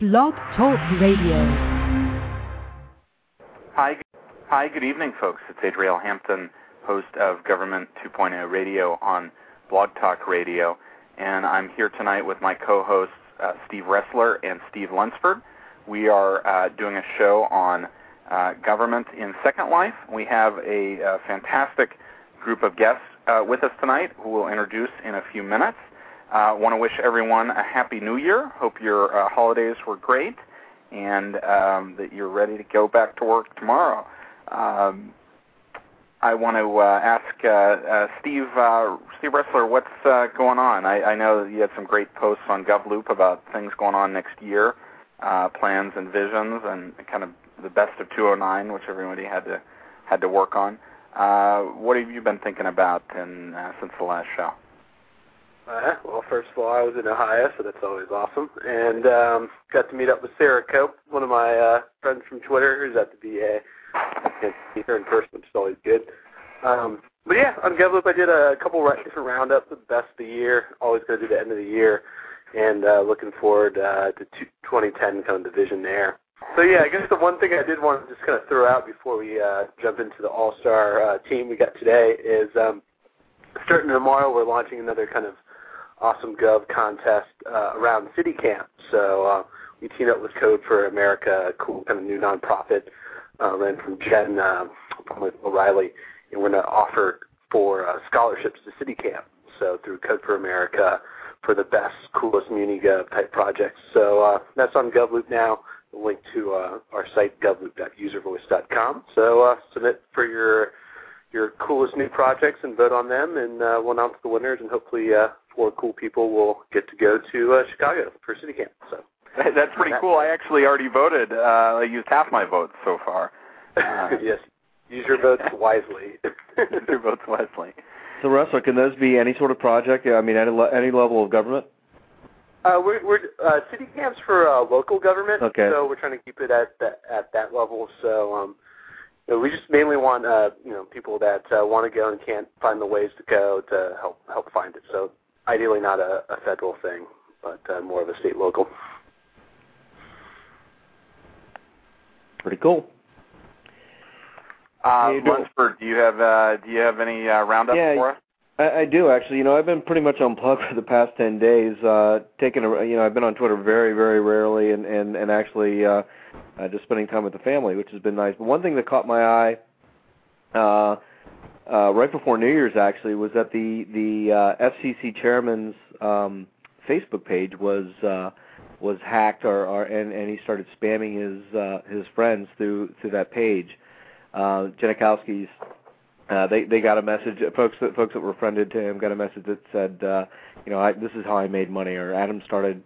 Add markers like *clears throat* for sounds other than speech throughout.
Blog Talk Radio. Hi, hi. Good evening, folks. It's Adriel Hampton, host of Government 2.0 Radio on Blog Talk Radio, and I'm here tonight with my co-hosts uh, Steve Ressler and Steve Lunceford. We are uh, doing a show on uh, government in Second Life. We have a, a fantastic group of guests uh, with us tonight who we'll introduce in a few minutes. I uh, want to wish everyone a happy new year. Hope your uh, holidays were great and um, that you're ready to go back to work tomorrow. Um, I want to uh, ask uh, uh, Steve uh, Steve Ressler, what's uh, going on? I, I know you had some great posts on GovLoop about things going on next year, uh, plans and visions, and kind of the best of 209, which everybody had to had to work on. Uh, what have you been thinking about in, uh, since the last show? Uh, well, first of all, I was in Ohio, so that's always awesome, and um, got to meet up with Sarah Cope, one of my uh, friends from Twitter, who's at the VA. Can't see her in person, which is always good. Um, but yeah, on GovLoop, I did a couple different roundups of the best of the year. Always going to do the end of the year, and uh, looking forward uh, to 2010 kind of division there. So yeah, I guess the one thing I did want to just kind of throw out before we uh, jump into the All-Star uh, team we got today is um, starting tomorrow. We're launching another kind of awesome Gov contest uh, around City Camp. So uh, we teamed up with Code for America, cool kind of new nonprofit, uh, ran from Jen uh, from O'Reilly, and we're going to offer for uh, scholarships to City Camp. So through Code for America for the best, coolest MuniGov type projects. So uh, that's on GovLoop now. The link to uh, our site govloop.uservoice.com. So uh, submit for your your coolest new projects and vote on them, and uh, we'll announce the winners, and hopefully uh, four cool people will get to go to uh, Chicago for City Camp. So that's pretty cool. I actually already voted. Uh, I used half my votes so far. Uh, *laughs* yes, use your votes *laughs* wisely. use your votes wisely. So, Ressler, can those be any sort of project? I mean, any, any level of government? Uh, we're, we're uh, city camps for uh, local government, okay. so we're trying to keep it at that at that level. So, um, you know, we just mainly want uh, you know people that uh, want to go and can't find the ways to go to help help find it. So, ideally, not a, a federal thing, but uh, more of a state local. Pretty cool. Uh, Lunceford, do you have uh, do you have any uh, roundup yeah, for us? I, I do actually. You know, I've been pretty much unplugged *laughs* for the past ten days. Uh, taking a, you know, I've been on Twitter very, very rarely, and and and actually uh, uh, just spending time with the family, which has been nice. But one thing that caught my eye, uh, uh, right before New Year's actually, was that the the uh, FCC chairman's um, Facebook page was. Uh, was hacked or, or and, and he started spamming his uh, his friends through through that page. Uh, Genachowski's uh, they they got a message. Folks that folks that were friended to him got a message that said, uh, you know, I, this is how I made money, or Adam started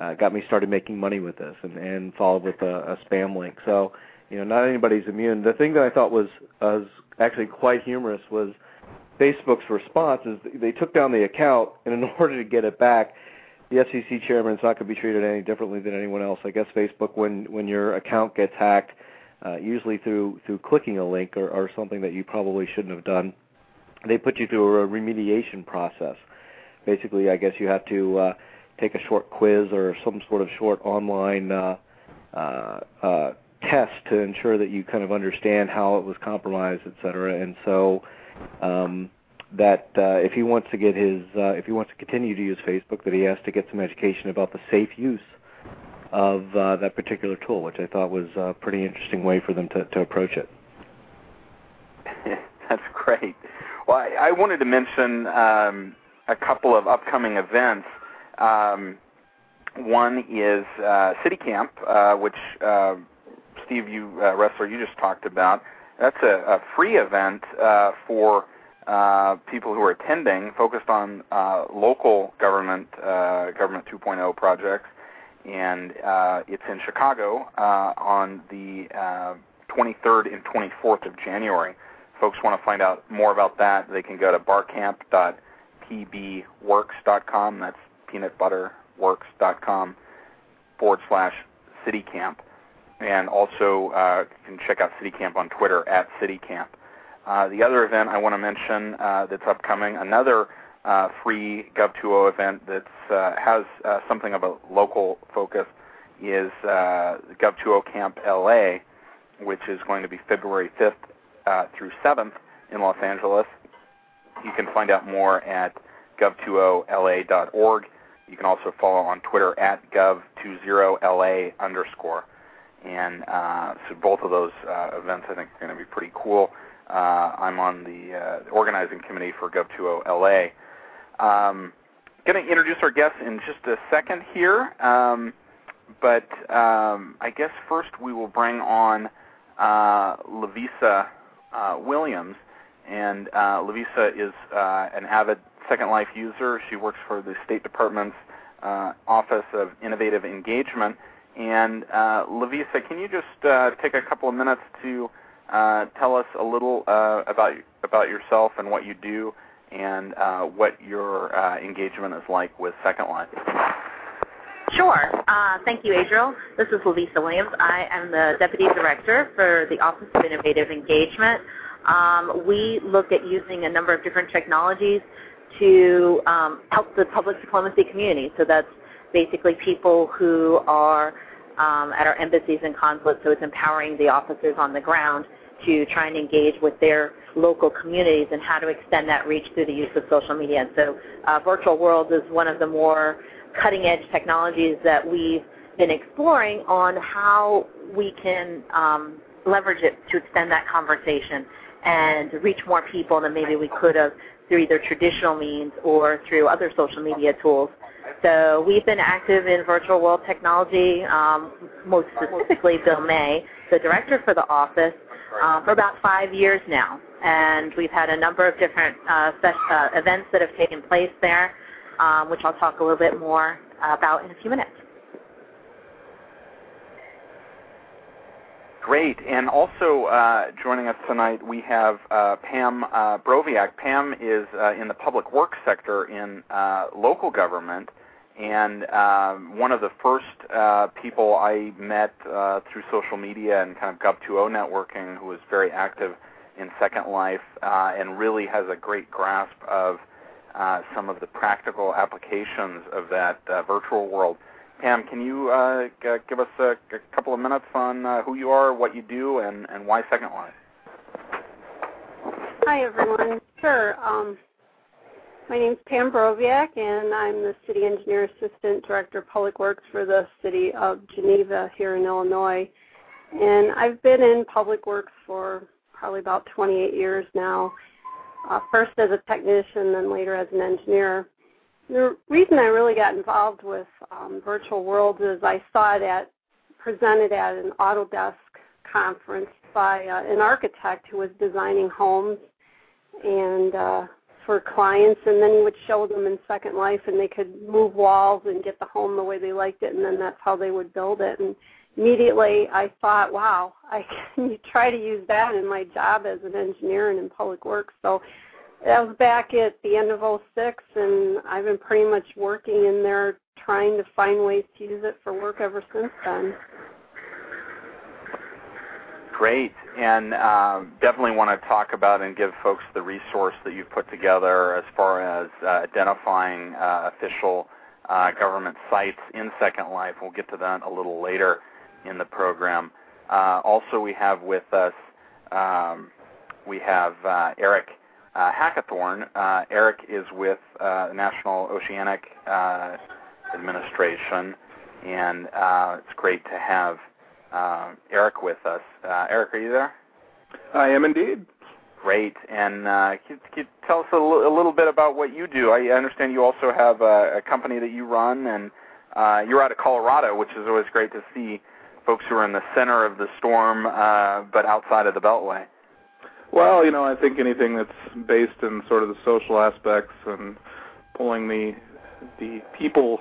uh, got me started making money with this, and and followed with a, a spam link. So, you know, not anybody's immune. The thing that I thought was was actually quite humorous was Facebook's response is they took down the account, and in *laughs* order to get it back, the FCC chairman is not going to be treated any differently than anyone else. I guess Facebook, when when your account gets hacked uh, usually through through clicking a link or, or something that you probably shouldn't have done. They put you through a remediation process. Basically, I guess you have to uh, take a short quiz or some sort of short online uh, uh, uh, test to ensure that you kind of understand how it was compromised, et cetera. And so um, that uh, if he wants to get his, uh, if he wants to continue to use Facebook, that he has to get some education about the safe use of uh, that particular tool, which I thought was a pretty interesting way for them to, to approach it. *laughs* That's great. Well, I, I wanted to mention um, a couple of upcoming events. Um, one is uh, City Camp, uh, which uh, Steve, you uh, Ressler, you just talked about. That's a, a free event uh, for uh, people who are attending, focused on uh, local government uh, government 2.0 projects and uh, it's in Chicago uh, on the uh, 23rd and 24th of January. Folks want to find out more about that, they can go to barcamp.pbworks.com. That's peanutbutterworks.com forward slash citycamp. And also uh, you can check out CityCamp on Twitter at CityCamp. Uh, the other event I want to mention uh, that's upcoming, another uh, free Gov2O event that uh, has uh, something of a local focus is uh, Gov20 Camp LA, which is going to be February 5th uh, through 7th in Los Angeles. You can find out more at gov20la.org. You can also follow on Twitter at gov20la underscore. And uh, so both of those uh, events I think are going to be pretty cool. Uh, I'm on the uh, organizing committee for Gov20 LA. Um, going to introduce our guests in just a second here, um, but um, I guess first we will bring on uh, Lovisa uh, Williams, and uh, Lovisa is uh, an avid Second Life user. She works for the State Department's uh, Office of Innovative Engagement. And uh, Lovisa, can you just uh, take a couple of minutes to uh, tell us a little uh, about about yourself and what you do, and uh, what your engagement is like with Second Life? Sure. Thank you, Adriel. This is Lovisa Williams. I am the Deputy Director for the Office of Innovative Engagement. Um, we look at using a number of different technologies to um, help the public diplomacy community. So that's basically people who are um, at our embassies and consulates, so it's empowering the officers on the ground to try and engage with their local communities and how to extend that reach through the use of social media. And so uh, virtual world is one of the more cutting edge technologies that we've been exploring on how we can um, leverage it to extend that conversation and reach more people than maybe we could have through either traditional means or through other social media tools. So we've been active in virtual world technology, um, most specifically Bill May, the director for the office, uh, for about five years now. And we've had a number of different uh, uh, events that have taken place there, um, which I'll talk a little bit more about in a few minutes. Great. And also uh, joining us tonight, we have uh, Pam uh, Broviak. Pam is uh, in the public works sector in uh, local government, and um, one of the first uh, people I met through social media and kind of Gov20 networking, who was very active in Second Life and really has a great grasp of some of the practical applications of that virtual world. Pam, can you uh, g- give us a, couple of minutes on uh, who you are, what you do, and, and why Second Life? Hi, everyone. Sure. Um, my name is Pam Broviak, and I'm the City Engineer Assistant Director of Public Works for the City of Geneva here in Illinois. And I've been in public works for probably about 28 years now, uh, first as a technician, then later as an engineer. The reason I really got involved with um, virtual worlds is I saw it at presented at an Autodesk conference by uh, an architect who was designing homes and uh, for clients, and then he would show them in Second Life, and they could move walls and get the home the way they liked it, and then that's how they would build it. And immediately I thought, wow, I *laughs* can try to use that in my job as an engineer and in public works. So that was back at the end of 06, and I've been pretty much working in there trying to find ways to use it for work ever since then. Great, and uh, definitely want to talk about and give folks the resource that you've put together as far as uh, identifying uh, official uh, government sites in Second Life. We'll get to that a little later in the program. Uh, also, we have with us um, we have uh, Eric uh, Hackathorn. Uh, Eric is with uh, the National Oceanic uh, Administration, and uh, it's great to have uh, Eric with us. Eric, are you there? I am indeed. Great. And can, can, you tell us a, l- a little bit about what you do? I understand you also have a, a company that you run, and you're out of Colorado, which is always great to see folks who are in the center of the storm, but outside of the Beltway. Well, you know, I think anything that's based in sort of the social aspects and pulling the the people,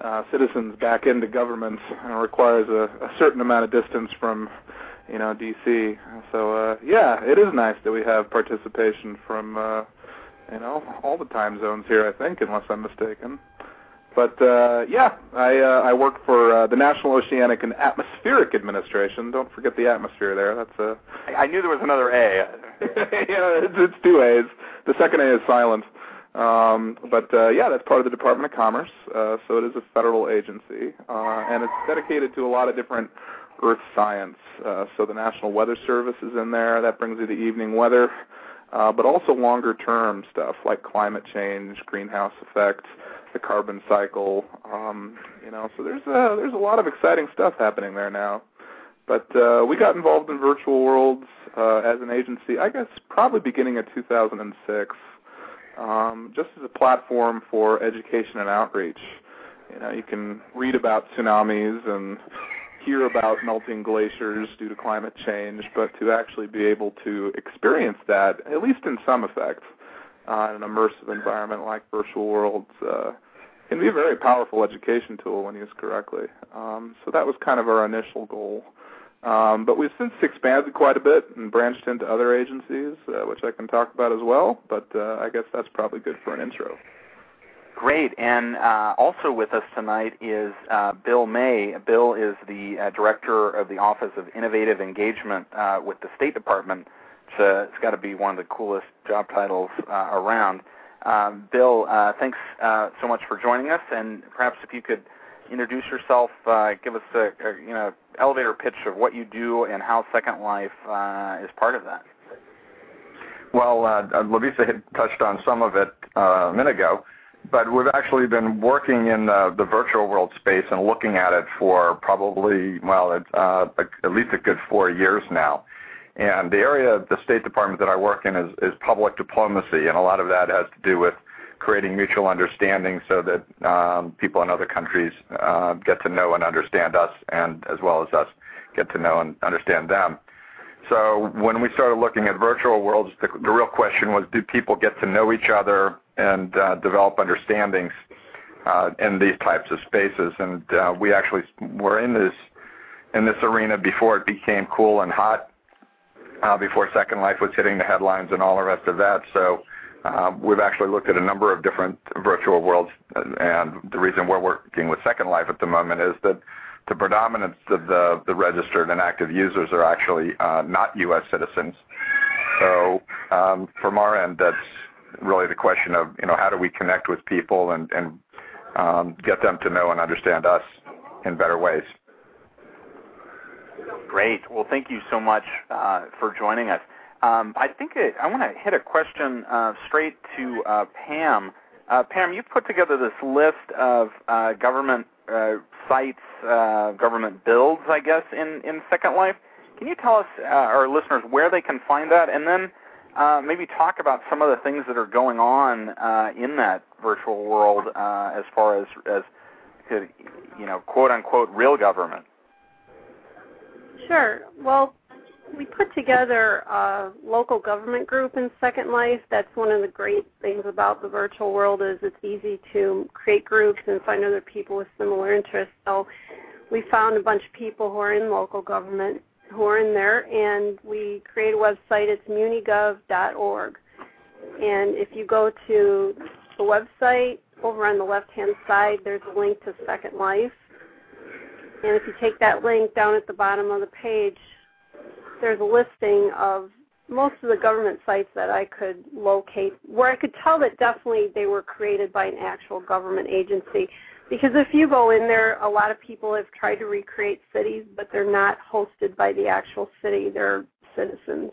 uh, citizens back into government uh, requires a, a certain amount of distance from, you know, DC. So uh, yeah, it is nice that we have participation from, uh, you know, all the time zones here. I think, unless I'm mistaken. But uh, yeah, I uh, I work for uh, the National Oceanic and Atmospheric Administration. Don't forget the atmosphere there. That's a. I knew there was another A. *laughs* yeah, it's, it's two A's. The second A is silent. Um, but uh, yeah, that's part of the Department of Commerce, uh, so it is a federal agency, uh, and it's dedicated to a lot of different Earth science. Uh, so the National Weather Service is in there. That brings you the evening weather, uh, but also longer term stuff like climate change, greenhouse effect, the carbon cycle. Um, you know, so there's a, there's a lot of exciting stuff happening there now. But uh, we got involved in virtual worlds uh, as an agency, I guess, probably beginning of 2006, um, just as a platform for education and outreach. You know, you can read about tsunamis and hear about melting glaciers due to climate change, but to actually be able to experience that, at least in some effect, uh, in an immersive environment like virtual worlds, uh, can be a very powerful education tool when used correctly. Um, so that was kind of our initial goal. Um, but we've since expanded quite a bit and branched into other agencies, uh, which I can talk about as well. But uh, I guess that's probably good for an intro. Great. And uh, also with us tonight is uh, Bill May. Bill is the uh, director of the Office of Innovative Engagement uh, with the State Department. So uh, it's got to be one of the coolest job titles uh, around. Um, Bill, thanks so much for joining us, and perhaps if you could introduce yourself, give us a, a, you know elevator pitch of what you do and how Second Life is part of that. Well, Lovisa had touched on some of it a minute ago but we've actually been working in the, the, virtual world space and looking at it for probably, well, it's, uh, at least a good four years now. And the area of the State Department that I work in is, is public diplomacy, and a lot of that has to do with creating mutual understanding so that um, people in other countries uh, get to know and understand us, and as well as us get to know and understand them. So when we started looking at virtual worlds, the, the real question was, do people get to know each other and uh, develop understandings uh, in these types of spaces. And uh, we actually were in this in this arena before it became cool and hot, before Second Life was hitting the headlines and all the rest of that. So uh, we've actually looked at a number of different virtual worlds, and the reason we're working with Second Life at the moment is that the predominance of the, the registered and active users are actually uh, not U.S. citizens. So um, from our end, that's really the question of you know how do we connect with people and and um, get them to know and understand us in better ways. Great. Well, thank you so much uh, for joining us. Um, I think it, I want to hit a question uh, straight to uh, Pam. Uh, Pam, you've put together this list of uh, government uh, sites, government builds, I guess, in, in Second Life. Can you tell us, our listeners, where they can find that? And then maybe talk about some of the things that are going on in that virtual world as far as as you know, quote unquote, real government. Sure. Well, we put together a local government group in Second Life. That's one of the great things about the virtual world is it's easy to create groups and find other people with similar interests. So we found a bunch of people who are in local government who are in there, and we create a website. It's munigov.org. And if you go to the website, over on the left-hand side, there's a link to Second Life. And if you take that link down at the bottom of the page, there's a listing of most of the government sites that I could locate where I could tell that definitely they were created by an actual government agency. Because if you go in there, a lot of people have tried to recreate cities, but they're not hosted by the actual city. They're citizens.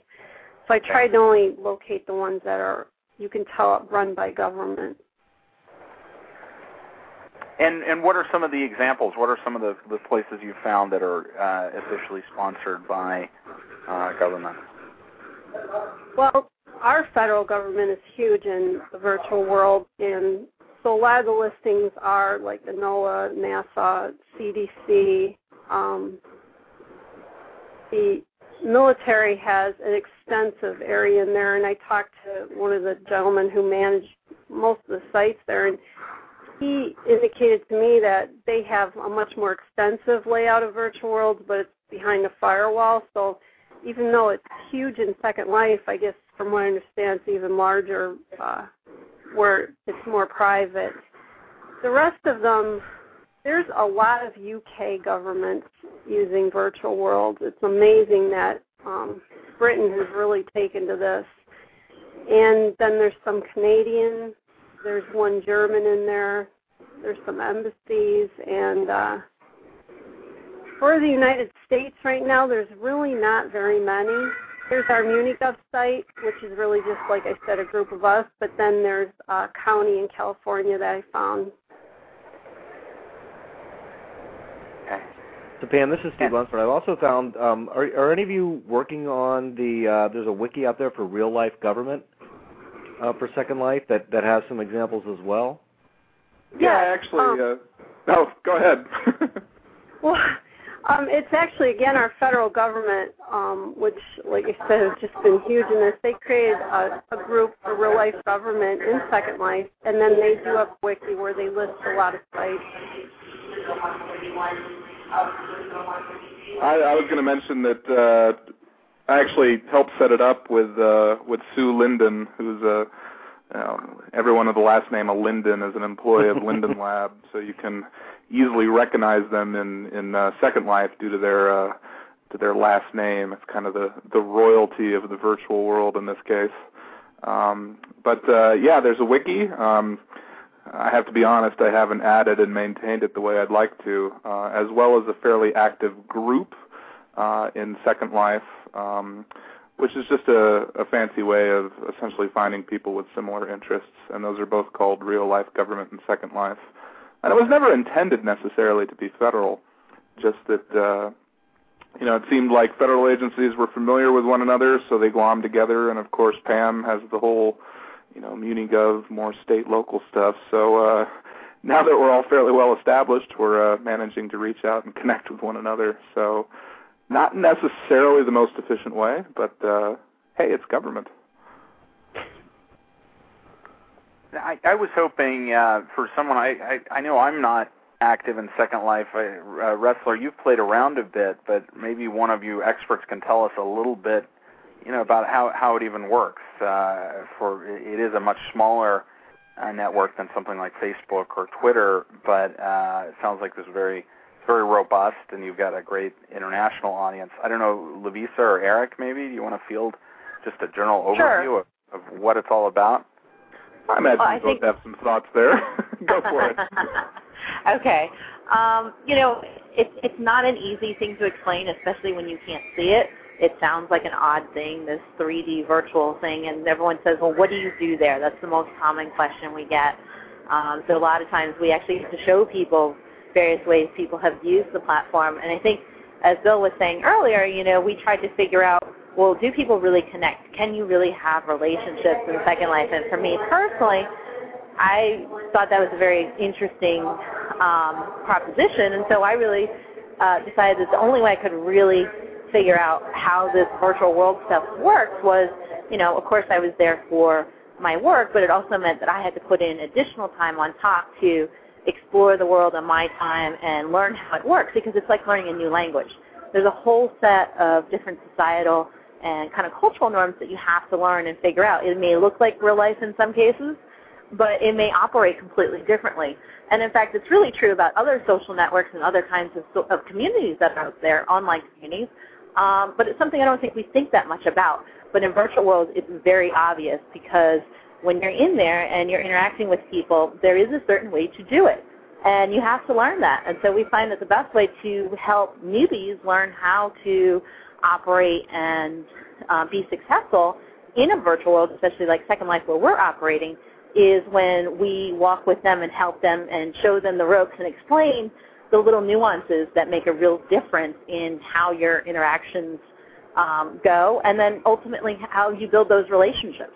So I tried to only locate the ones that are you can tell run by government. And and what are some of the examples? What are some of the, the places you found that are uh, officially sponsored by uh, government? Well, our federal government is huge in the virtual world, and so a lot of the listings are like the NOAA, NASA, CDC. Um, the military has an extensive area in there, and I talked to one of the gentlemen who managed most of the sites there, and he indicated to me that they have a much more extensive layout of virtual worlds, but it's behind a firewall. So even though it's huge in Second Life, I guess from what I understand, it's even larger uh, where it's more private. The rest of them, there's a lot of UK governments using virtual worlds. It's amazing that um, Britain has really taken to this. And then there's some Canadian There's one German in there. There's some embassies, and uh, for the United States right now, there's really not very many. There's our MuniGov site, which is really just like I said, a group of us. But then there's a county in California that I found. Okay. So Pam, this is Steve Lunceford. I've also found. Um, are, are any of you working on the? Uh, there's a wiki out there for real life government uh, for Second Life that that has some examples as well. Yeah, Yes, actually. um, uh, no, go ahead. *laughs* Well, um, it's actually again our federal government, um, which, like I said, has just been huge in this. They created a, a group for real life government in Second Life, and then they do a wiki where they list a lot of sites. I, I was going to mention that uh, I actually helped set it up with uh, with Sue Linden, who's a um, everyone with the last name of Linden is an employee of Linden *laughs* Lab, so you can easily recognize them in in uh, Second Life due to their uh, to their last name. It's kind of the the royalty of the virtual world in this case. Um, but uh, yeah, there's a wiki. Um, I have to be honest, I haven't added and maintained it the way I'd like to, uh, as well as a fairly active group uh, in Second Life, um, which is just a, a fancy way of essentially finding people with similar interests, and those are both called Real Life Government and Second Life. And it was never intended necessarily to be federal, just that uh, you know it seemed like federal agencies were familiar with one another, so they glommed together. And of course, Pam has the whole you know, MuniGov, more state local stuff. So uh, now that we're all fairly well established, we're uh, managing to reach out and *laughs* connect with one another. So not necessarily the most efficient way, but uh, hey, it's government. I, I was hoping uh, for someone. I, I I know I'm not active in Second Life. I, uh, Ressler, you've played around a bit, but maybe one of you experts can tell us a little bit, you know, about how how it even works. Uh, for it is a much smaller uh, network than something like Facebook or Twitter, but uh, it sounds like this is very very robust, and you've got a great international audience. I don't know, Lovisa or Eric, maybe do you want to field just a general overview Sure. of, of what it's all about? I imagine Well, I you both think- have some thoughts there. *laughs* Go for it. *laughs* okay. Um, you know, it's it's not an easy thing to explain, especially when you can't see it. It sounds like an odd thing, this 3D virtual thing, and everyone says, "Well, what do you do there?" That's the most common question we get. Um, so a lot of times we actually have to show people various ways people have used the platform, and I think, as Bill was saying earlier, you know, we tried to figure out, well, do people really connect? Can you really have relationships in Second Life? And for me personally, I thought that was a very interesting um, proposition, and so I really uh, decided that the only way I could really figure out how this virtual world stuff works was, you know, of course I was there for my work, but it also meant that I had to put in additional time on top to explore the world on my time and learn how it works because it's like learning a new language. There's a whole set of different societal and kind of cultural norms that you have to learn and figure out. It may look like real life in some cases, but it may operate completely differently. And in fact, it's really true about other social networks and other kinds of, so- of communities that are out there, online communities. Um, but it's something I don't think we think that much about. But in virtual worlds, it's very obvious because when you're in there and you're interacting with people, there is a certain way to do it. And you have to learn that. And so we find that the best way to help newbies learn how to operate and uh, be successful in a virtual world, especially like Second Life where we're operating, is when we walk with them and help them and show them the ropes and explain the little nuances that make a real difference in how your interactions um, go, and then ultimately how you build those relationships.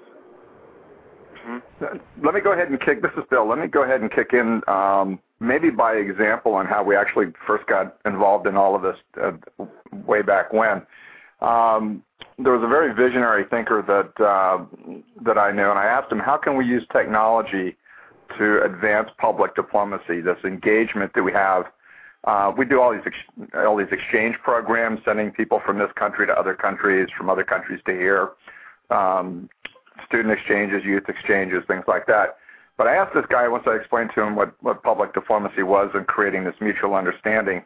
Let me go ahead and kick. This is Bill. Let me go ahead and kick in, um, maybe by example, on how we actually first got involved in all of this uh, way back when. Um, there was a very visionary thinker that uh, that I knew, and I asked him, "How can we use technology to advance public diplomacy? This engagement that we have." Uh, we do all these ex- all these exchange programs, sending people from this country to other countries, from other countries to here. Um, student exchanges, youth exchanges, things like that. But I asked this guy once I explained to him what, what public diplomacy was and creating this mutual understanding.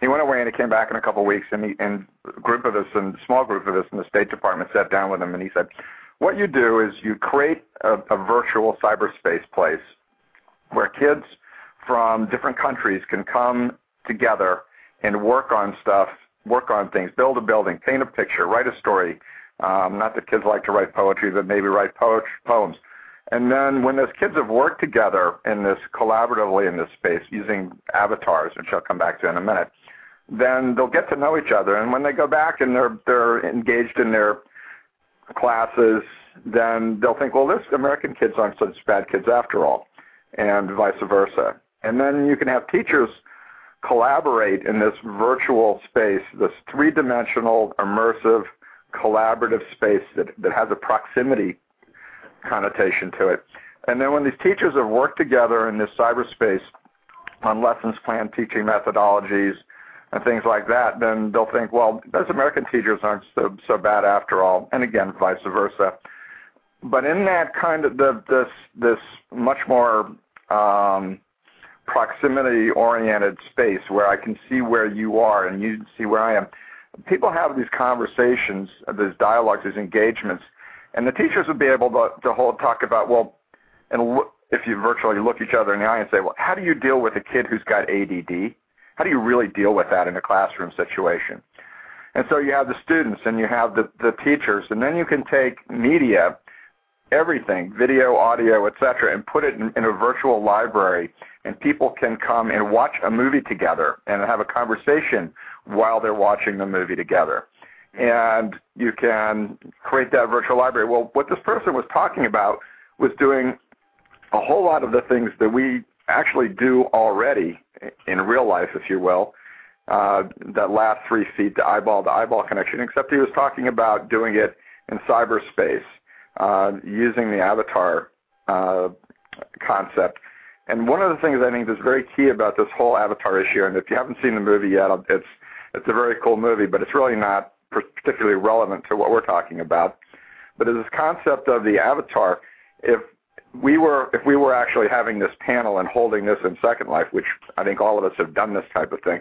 He went away and he came back in a couple of weeks and, he, and a group of us, and a small group of us in the State Department sat down with him and he said, what you do is you create a, a virtual cyberspace place where kids from different countries can come together and work on stuff, work on things, build a building, paint a picture, write a story. Um, not that kids like to write poetry, but maybe write po- poems. And then when those kids have worked together in this collaboratively in this space using avatars, which I'll come back to in a minute, then they'll get to know each other. And when they go back and they're they're engaged in their classes, then they'll think, well, this American kids aren't such bad kids after all, and vice versa. And then you can have teachers collaborate in this virtual space, this three-dimensional, immersive, collaborative space that, that has a proximity connotation to it. And then when these teachers have worked together in this cyberspace on lessons plan, teaching methodologies, and things like that, then they'll think, well, those American teachers aren't so so bad after all, and again, vice versa. But in that kind of the, this this much more um, proximity-oriented space where I can see where you are and you see where I am, people have these conversations, uh, these dialogues, these engagements, and the teachers would be able to, to hold talk about well, and look, if you virtually look each other in the eye and say, well, how do you deal with a kid who's got ADD? How do you really deal with that in a classroom situation? And so you have the students and you have the, the teachers, and then you can take media, everything, video, audio, etc., and put it in, in a virtual library, and people can come and watch a movie together and have a conversation while they're watching the movie together. And you can create that virtual library. Well, what this person was talking about was doing a whole lot of the things that we actually do already in real life, if you will, uh, that last three feet, the eyeball to eyeball connection, except he was talking about doing it in cyberspace uh, using the avatar uh, concept. And one of the things I think is very key about this whole avatar issue, and if you haven't seen the movie yet, it's it's a very cool movie, but it's really not particularly relevant to what we're talking about. But is this concept of the avatar, if we were if we were actually having this panel and holding this in Second Life, which I think all of us have done this type of thing,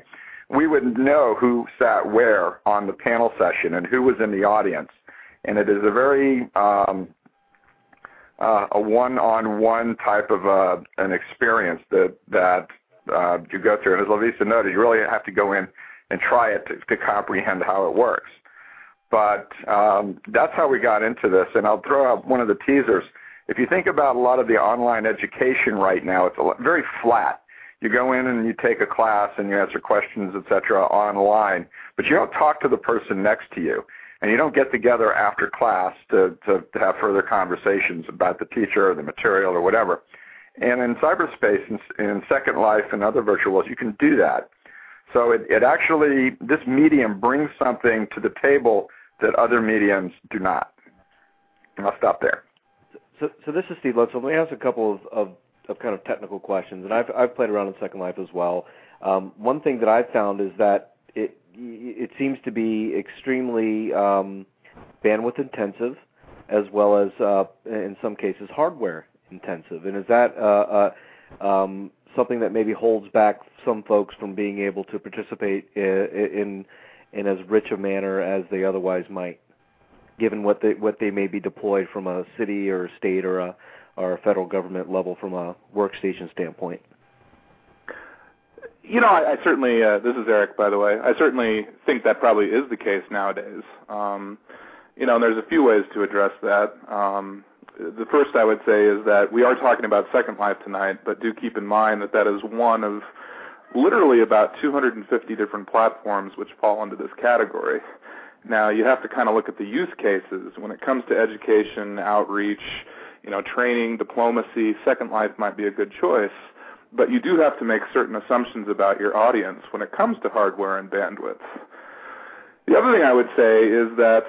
we would know who sat where on the panel session and who was in the audience. And it is a very um, uh, a one-on-one type of uh, an experience that that uh, you go through. And as Lovisa noted, you really have to go in and try it to, to comprehend how it works. But um, that's how we got into this. And I'll throw out one of the teasers if you think about a lot of the online education right now, it's a, very flat. You go in and you take a class and you answer questions, etc., online, but you don't talk to the person next to you, and you don't get together after class to, to, to have further conversations about the teacher or the material or whatever. And in cyberspace, in, in Second Life and other virtual worlds, you can do that. So it, it actually, this medium brings something to the table that other mediums do not. And I'll stop there. So, so this is Steve Lutz. Let me ask a couple of, of, of kind of technical questions, and I've I've played around in Second Life as well. Um, one thing that I've found is that it it seems to be extremely um, bandwidth intensive, as well as uh, in some cases hardware intensive. And is that uh, uh, um, something that maybe holds back some folks from being able to participate in in, in as rich a manner as they otherwise might? given what they what they may be deployed from a city or a state or a or a federal government level from a workstation standpoint? You know, I, I certainly. Uh, this is Eric, by the way. I certainly think that probably is the case nowadays. Um, you know, and there's a few ways to address that. Um, the first I would say is that we are talking about Second Life tonight, but do keep in mind that that is one of literally about 250 different platforms which fall into this category. Now you have to kind of look at the use cases when it comes to education, outreach, you know, training, diplomacy. Second Life might be a good choice, but you do have to make certain assumptions about your audience when it comes to hardware and bandwidth. The other thing I would say is that,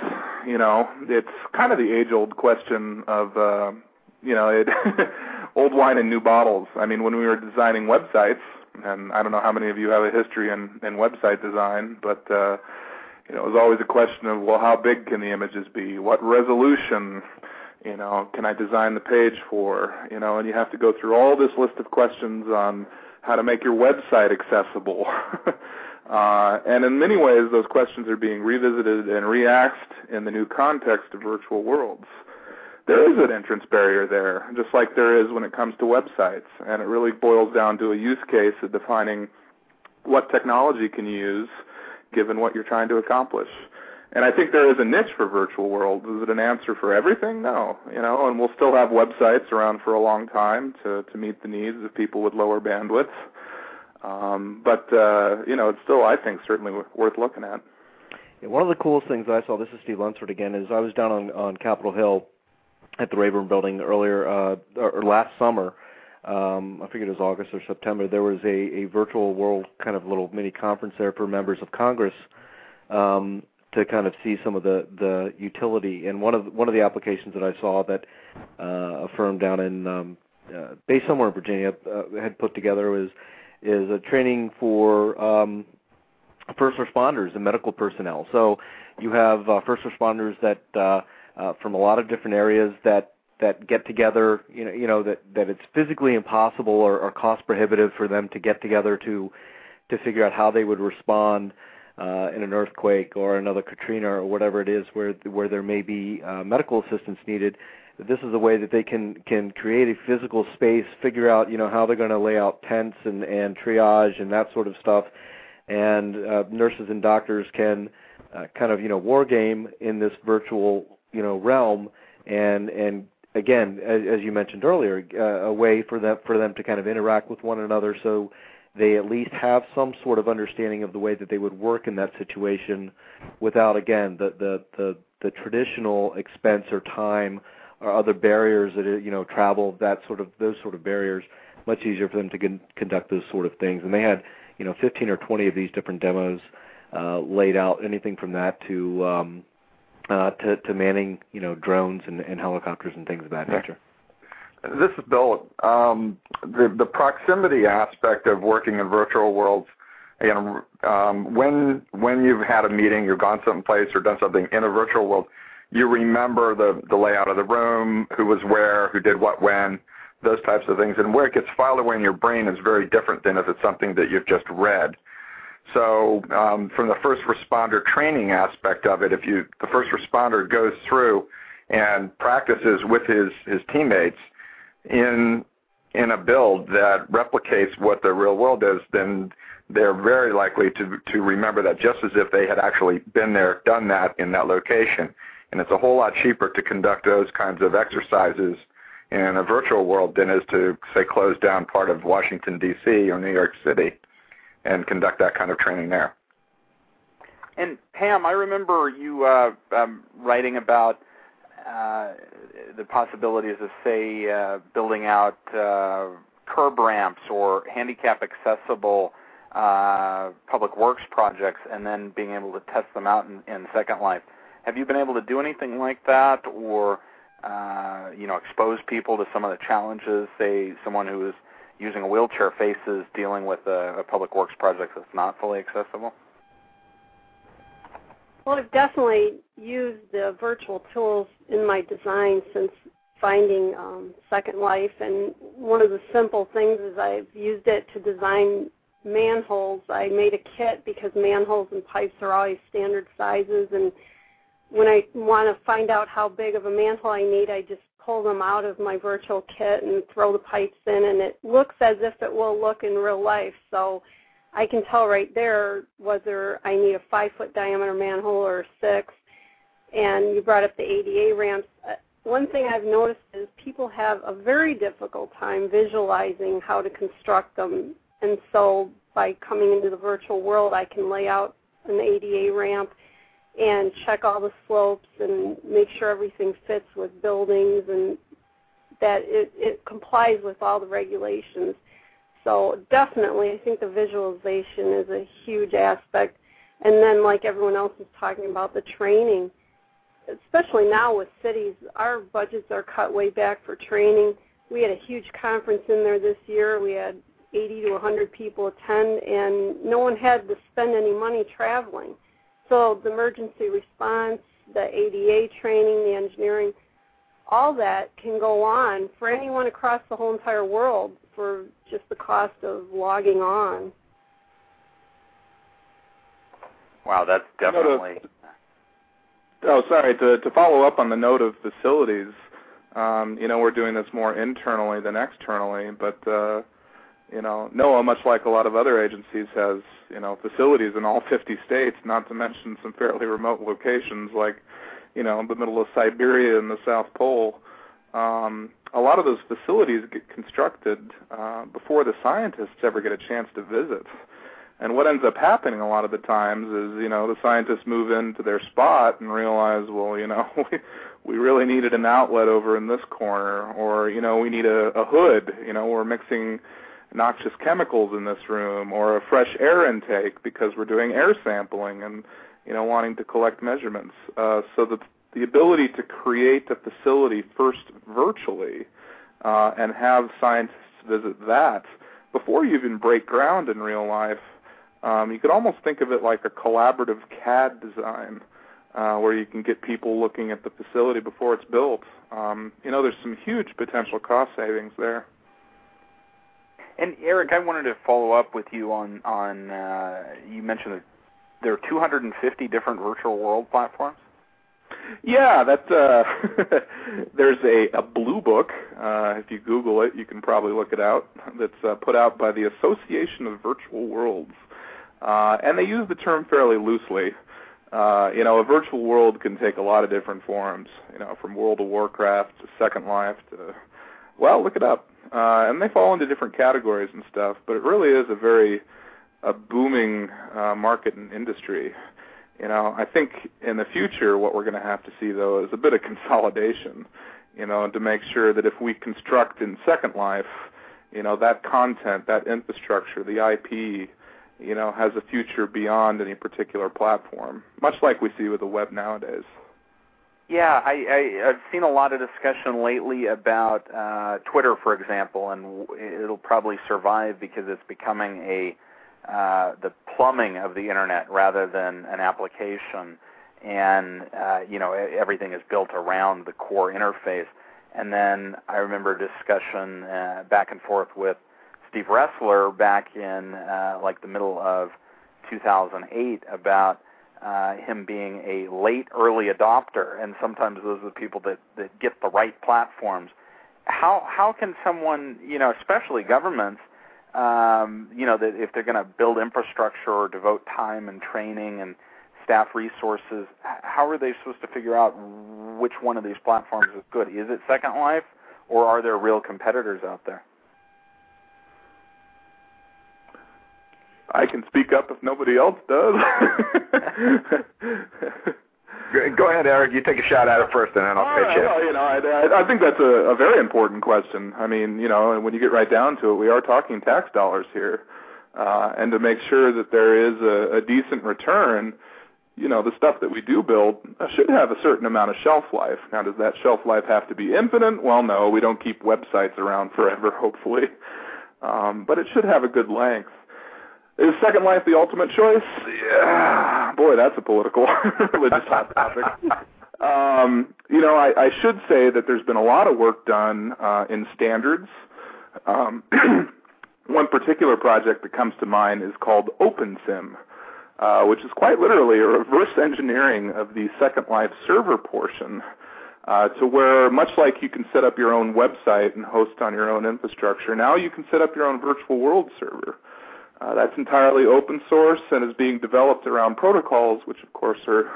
you know, it's kind of the age-old question of, uh, you know, it *laughs* old wine in new bottles. I mean, when we were designing websites, and I don't know how many of you have a history in, in website design, but uh, you know, it was always a question of, well, how big can the images be? What resolution, you know, can I design the page for? You know, and you have to go through all this list of questions on how to make your website accessible. *laughs* uh, and in many ways, those questions are being revisited and reasked in the new context of virtual worlds. there is an entrance barrier there, just like there is when it comes to websites. And it really boils down to a use case of defining what technology can you use given what you're trying to accomplish. And I think there is a niche for virtual worlds. Is it an answer for everything? No. You know, and we'll still have websites around for a long time to to meet the needs of people with lower bandwidth. Um, but uh, you know, it's still, I think, certainly worth looking at. Yeah, one of the coolest things I saw, this is Steve Lunceford again, is I was down on on Capitol Hill at the Rayburn Building earlier uh, or last summer. Um, I figured it was August or September. There was a, a virtual world kind of little mini conference there for members of Congress um, to kind of see some of the the utility. And one of one of the applications that I saw that uh, a firm down in um, uh, based somewhere in Virginia uh, had put together was is a training for um, first responders and medical personnel. So you have uh, first responders that uh, uh, from a lot of different areas that that get together. You know, you know that that it's physically impossible or, or cost prohibitive for them to get together to to figure out how they would respond uh, in an earthquake or another Katrina or whatever it is where where there may be uh, medical assistance needed. This is a way that they can can create a physical space, figure out you know how they're going to lay out tents and and triage and that sort of stuff, and uh, nurses and doctors can uh, kind of you know war game in this virtual you know realm. And and again as, as you mentioned earlier uh, a way for them for them to kind of interact with one another so they at least have some sort of understanding of the way that they would work in that situation without again the the the, the traditional expense or time or other barriers that you know travel that sort of those sort of barriers much easier for them to con- conduct those sort of things and they had you know 15 or 20 of these different demos uh, laid out anything from that to um, uh, to, to manning you know drones and, and helicopters and things of that nature. This is Bill. Um, the the proximity aspect of working in virtual worlds, know, um, when when you've had a meeting, you've gone someplace or done something in a virtual world, you remember the the layout of the room, who was where, who did what when, those types of things, and where it gets filed away in your brain is very different than if it's something that you've just read. So um, from the first responder training aspect of it, if you the first responder goes through and practices with his his teammates in in a build that replicates what the real world is, then they're very likely to to remember that just as if they had actually been there, done that in that location. And it's a whole lot cheaper to conduct those kinds of exercises in a virtual world than is to say close down part of Washington D.C. or New York City and conduct that kind of training there. And Pam, I remember you uh, um, writing about uh, the possibilities of, say, uh, building out uh, curb ramps or handicap accessible uh, public works projects and then being able to test them out in, in Second Life. Have you been able to do anything like that or, uh, you know, expose people to some of the challenges, say, someone who is using a wheelchair faces dealing with a, a public works project that's not fully accessible? Well, I've definitely used the virtual tools in my design since finding um, Second Life, and one of the simple things is I've used it to design manholes. I made a kit because manholes and pipes are always standard sizes, and when I want to find out how big of a manhole I need, I just pull them out of my virtual kit and throw the pipes in, and it looks as if it will look in real life. So I can tell right there whether I need a five foot diameter manhole or six. And you brought up the ADA ramps. Uh, one thing I've noticed is people have a very difficult time visualizing how to construct them. And so by coming into the virtual world, I can lay out an ADA ramp and check all the slopes and make sure everything fits with buildings and that it, it complies with all the regulations. So definitely, I think the visualization is a huge aspect. And then, like everyone else is talking about, the training, especially now with cities, our budgets are cut way back for training. We had a huge conference in there this year. We had 80 to 100 people attend, and no one had to spend any money traveling. So the emergency response, the ADA training, the engineering, all that can go on for anyone across the whole entire world for just the cost of logging on. Wow, that's definitely. Oh, sorry. To to follow up on the note of facilities, Um, you know, we're doing this more internally than externally, but uh, you know, NOAA, much like a lot of other agencies, has you know facilities in all *laughs* 50 states, not to mention some fairly remote locations like you know the middle of Siberia and the South Pole. Um, a lot of those facilities get constructed uh, before the scientists ever get a chance to visit. And what ends up happening a lot of the times is, you know, the scientists move into their spot and realize, well, you know, *laughs* we, we really needed an outlet over in this corner, or you know, we need a, a hood. You know, we're mixing noxious chemicals in this room, or a fresh air intake because we're doing air sampling and you know wanting to collect measurements. Uh, so the the ability to create a facility first virtually uh, and have scientists visit that before you even break ground in real life um, you could almost think of it like a collaborative CAD design, uh, where you can get people looking at the facility before it's built. Um, you know, there's some huge potential cost savings there. And Eric, I wanted to follow up with you on on uh, you mentioned that there are 250 different virtual world platforms. Yeah, that uh, *laughs* there's a, a blue book. Uh, if you Google it, you can probably look it out. That's uh, put out by the Association of Virtual Worlds. Uh, and they use the term fairly loosely. Uh, you know, a virtual world can take a lot of different forms. You know, from World of Warcraft to Second Life to, well, look it up. Uh, and they fall into different categories and stuff. But it really is a very a booming uh, market and industry. You know, I think in the future what we're going to have to see though is a bit of *laughs* consolidation. You know, to make sure that if we construct in Second Life, you know, that content, that infrastructure, the IP, you know, has a future beyond any particular platform, much like we see with the web nowadays. Yeah, I, I, I've seen a lot of discussion lately about uh, Twitter, for example, and it'll probably survive because it's becoming a uh, the plumbing of the internet rather than an application, and uh, you know everything is built around the core interface. And then I remember discussion uh, back and forth with Steve Ressler back in uh, like the middle of 2008 about uh, him being a late early adopter, and sometimes those are the people that that get the right platforms. How how can someone, you know, especially governments, um, you know, that if they're going to build infrastructure or devote time and training and staff resources, how are they supposed to figure out which one of these platforms is good? Is it Second Life, or are there real competitors out there? I can speak up if nobody else does. *laughs* Go ahead, Eric. You take a shot at it first, and then I'll pitch it. Well, you know, I, I think that's a, a very important question. I mean, you know, when you get right down to it, we are talking tax dollars here, uh, and to make sure that there is a, a decent return, you know, the stuff that we do build should have a certain amount of shelf life. Now, does that shelf life have to be infinite? Well, no. We don't keep websites around forever, *laughs* hopefully, um, but it should have a good length. Is Second Life the ultimate choice? Yeah. Boy, that's a political, *laughs* religious hot topic. *laughs* Um, you know, I, I should say that there's been a lot of work done uh, in standards. Um, *clears throat* one particular project that comes to mind is called OpenSim, uh, which is quite literally a reverse engineering of the Second Life server portion. Uh, to where, much like you can set up your own website and host on your own infrastructure, now you can set up your own virtual world server. Uh, that's entirely open source and is being developed around protocols, which of course are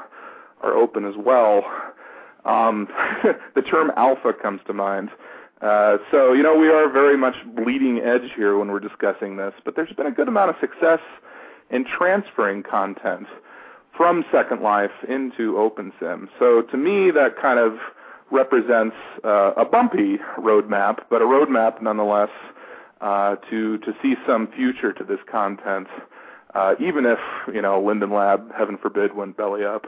are open as well. Um, *laughs* the term alpha comes to mind. Uh, so you know we are very much bleeding edge here when we're discussing this, but there's been a good amount of success in transferring content from Second Life into OpenSim. So to me, that kind of represents uh, a bumpy roadmap, but a roadmap nonetheless uh, to to see some future to this content, uh, even if you know Linden Lab, heaven forbid, went belly up.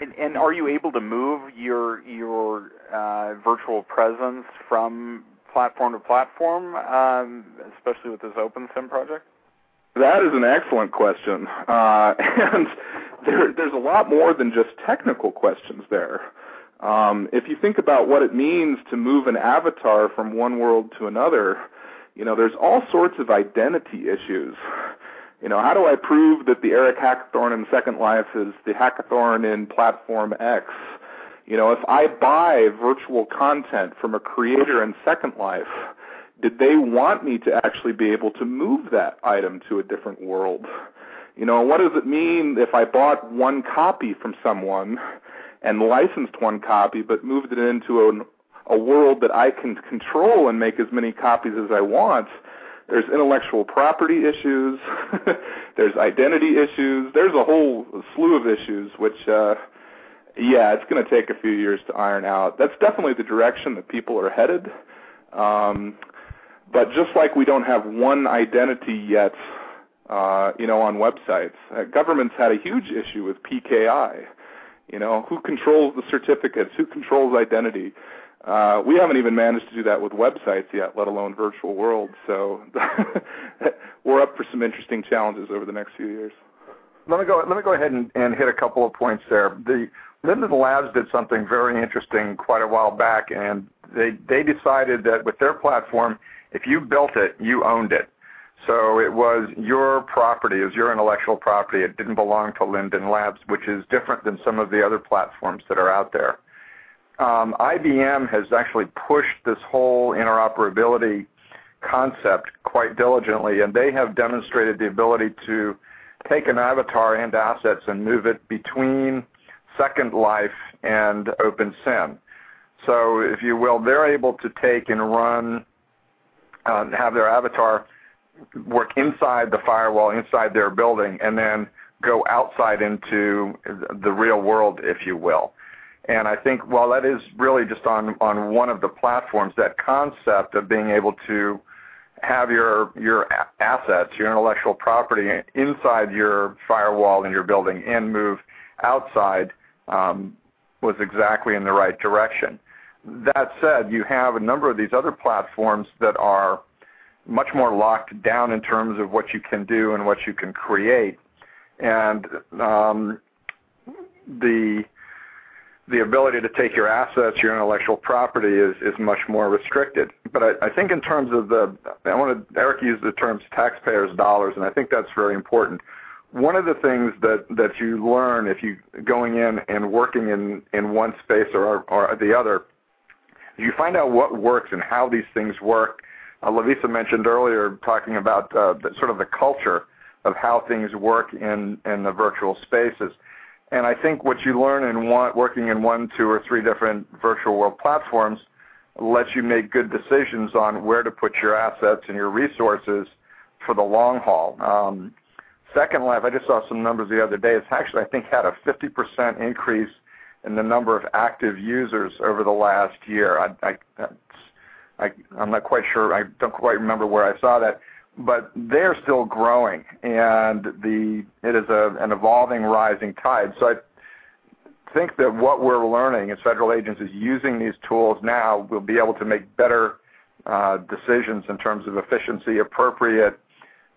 And, and are you able to move your your uh, virtual presence from platform to platform, um, especially with this OpenSim project? That is an excellent question, uh, *laughs* and there, there's a lot more than just technical questions there. Um, if you think about what it means to move an avatar from one world to another, you know, there's all sorts of identity issues. You know, how do I prove that the Eric Hackathorn in Second Life is the Hackathorn in Platform X? You know, if I buy virtual content from a creator in Second Life, did they want me to actually be able to move that item to a different world? You know, what does it mean if I bought one copy from someone and licensed one copy but moved it into a, world that I can control and make as many copies as I want? There's intellectual property issues. *laughs* there's identity issues. There's a whole slew of issues which uh yeah, it's going to take a few years to iron out. That's definitely the direction that people are headed. Um, but just like we don't have one identity yet, uh, you know, on websites, uh, governments had a huge issue with PKI. You know, who controls the certificates? Who controls identity? Uh, we haven't even managed to do that with websites yet, let alone virtual worlds. So *laughs* we're up for some interesting challenges over the next few years. Let me go. Let me go ahead and, and hit a couple of points there. The Linden Labs did something very interesting quite a while back, and they they decided that with their platform, if you built it, you owned it. So it was your property, it was your intellectual property. It didn't belong to Linden Labs, which is different than some of the other platforms that are out there. Um, IBM has actually pushed this whole interoperability concept quite diligently, and they have demonstrated the ability to take an avatar and assets and move it between Second Life and OpenSim. So, if you will, they're able to take and run, uh, have their avatar work inside the firewall, inside their building, and then go outside into the real world, if you will. And I think while that is really just on, on one of the platforms, that concept of being able to have your your assets, your intellectual property inside your firewall in your building and move outside um, was exactly in the right direction. That said, you have a number of these other platforms that are much more locked down in terms of what you can do and what you can create, and um, the the ability to take your assets, your intellectual property, is is much more restricted. But I, I think in terms of the, I want to Eric used the terms taxpayers' dollars, and I think that's very important one of the things that that you learn if you going in and working in in one space or or the other, you find out what works and how these things work. Uh, Lovisa mentioned earlier talking about uh, the, sort of the culture of how things work in in the virtual spaces. And I think what you learn in one, working in one, two, or three different virtual world platforms lets you make good decisions on where to put your assets and your resources for the long haul. Um, Second Life, I just saw some numbers the other day. It's actually, I think, had a 50% increase in the number of active users over the last year. I, I, I, I'm not quite sure. I don't quite remember where I saw that, but they're still growing, and the it is a, an evolving, rising tide. So I think that what we're learning as federal agents is using these tools now, we'll be able to make better uh, decisions in terms of efficiency, appropriate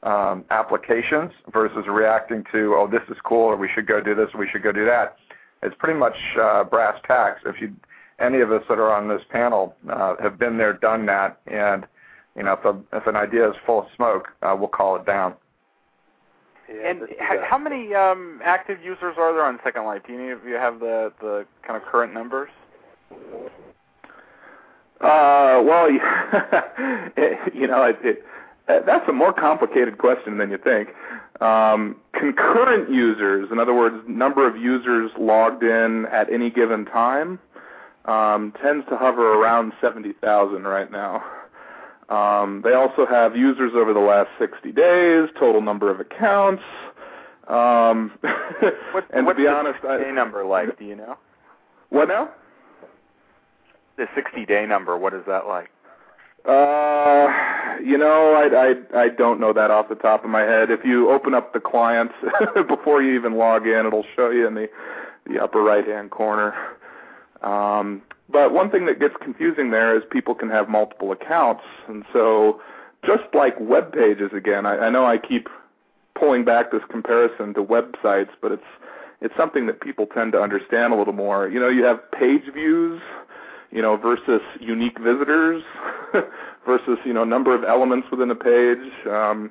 um, applications versus reacting to, oh, this is cool, or we should go do this, or we should go do that. It's pretty much uh, brass tacks. If you, any of us that are on this panel uh, have been there, done that, and you know, if, a, if an idea is full of smoke, uh, we'll call it down. Yeah, and how many um, active users are there on Second Life? Do you, you have the the kind of current numbers? Uh, well, *laughs* you know, it, it uh, that's a more complicated question than you think. Um, concurrent users, in other words, number of users logged in at any given time, um, tends to hover around 70,000 right now. Um, they also have users over the last 60 days, total number of accounts. Um, *laughs* what, and what's to be the honest, day number like? Do you know? What now? The 60 day number. What is that like? Uh, you know, I, I I don't know that off the top of my head. If you open up the client *laughs* before you even log in, it'll show you in the the upper right hand corner. Um, but one thing that gets confusing there is people can have multiple accounts, and so just like web pages again, I, I know I keep pulling back this comparison to websites, but it's it's something that people tend to understand a little more. You know, you have page views you know, versus unique visitors, *laughs* versus you know number of elements within a page. Um,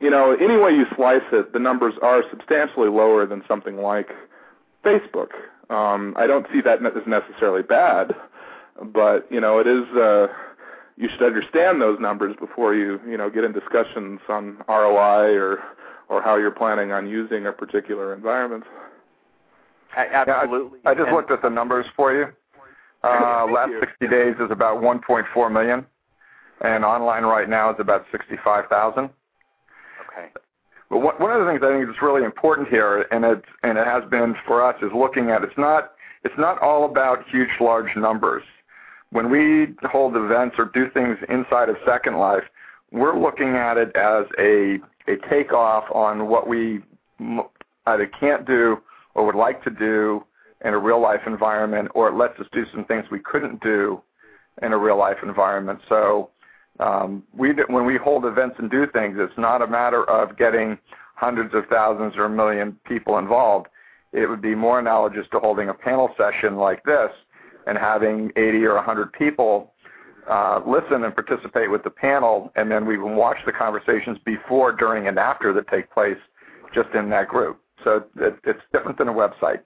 you know, any way you slice it, the numbers are substantially lower than something like Facebook. Um, I don't see that as necessarily bad, but you know, it is. Uh, you should understand those numbers before you you know get in discussions on ROI or or how you're planning on using a particular environment. Absolutely. Yeah, I, I, just and, looked at the numbers for you. *laughs* Uh, last you. 60 days is about 1.4 million, and online right now is about 65,000. Okay. But one of the things I think is really important here, and it and it has been for us, is looking at it's not it's not all about huge large numbers. When we hold events or do things inside of Second Life, we're looking at it as a a takeoff on what we either can't do or would like to do in a real life environment, or it lets us do some things we couldn't do in a real life environment. So um, we when we hold events and do things, it's not a matter of getting hundreds of thousands or a million people involved. It would be more analogous to holding a panel session like this and having 80 or 100 people uh, listen and participate with the panel, and then we can watch the conversations before, during, and after that take place just in that group. So it, it's different than a website.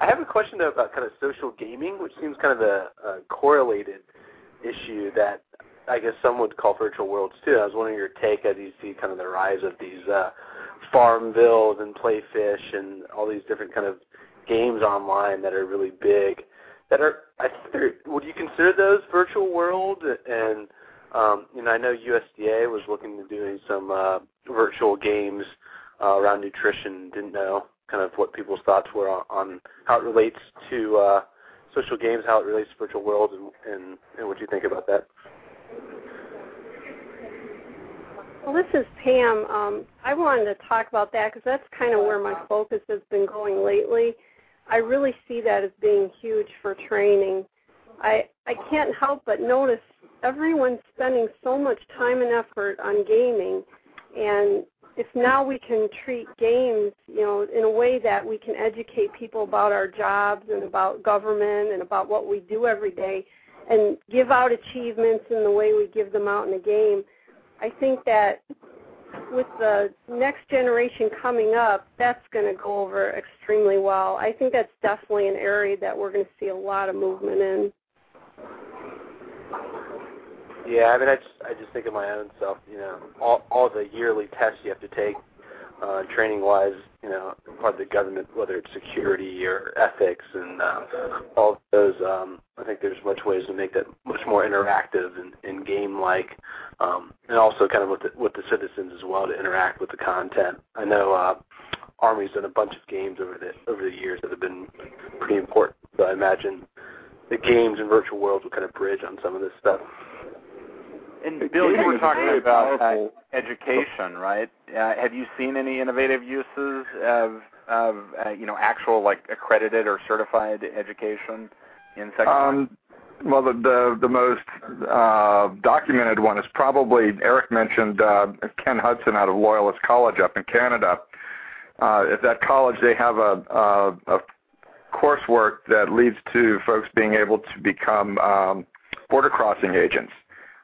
I have a question though about kind of social gaming, which seems kind of a, a correlated issue that I guess some would call virtual worlds too. I was wondering your take as you see kind of the rise of these uh, Farmville and Playfish and all these different kind of games online that are really big. That are, I think, would you consider those virtual world? And um, you know, I know USDA was looking to doing some uh, virtual games uh, around nutrition. Didn't know kind of what people's thoughts were on, on how it relates to uh, social games, how it relates to virtual worlds, and, and, and what you think about that. Well, this is Pam. Um, I wanted to talk about that because that's kind of where my focus has been going lately. I really see that as being huge for training. I I can't help but notice everyone's spending so much time and effort on gaming, and if now we can treat games, you know, in a way that we can educate people about our jobs and about government and about what we do every day, and give out achievements in the way we give them out in a game, I think that with the next generation coming up, that's going to go over extremely well. I think that's definitely an area that we're going to see a lot of movement in. Yeah, I mean, I just I just think of my own self. You know, all all the yearly tests you have to take, uh, training wise. You know, part of the government, whether it's security or ethics and uh, all of those. Um, I think there's much ways to make that much more interactive and, and game like, um, and also kind of with the, with the citizens as well to interact with the content. I know uh, Army's done a bunch of games over the over the years that have been pretty important. So I imagine the games and virtual worlds will kind of bridge on some of this stuff. And Bill, you were talking about uh, education, right? Uh, have you seen any innovative uses of, of uh, you know, actual like accredited or certified education in second? Um, well, the the, the most uh, documented one is probably Eric mentioned uh, Ken Hudson out of Loyalist College up in Canada. Uh, at that college, they have a, a, a coursework that leads to folks being able to become um, border crossing agents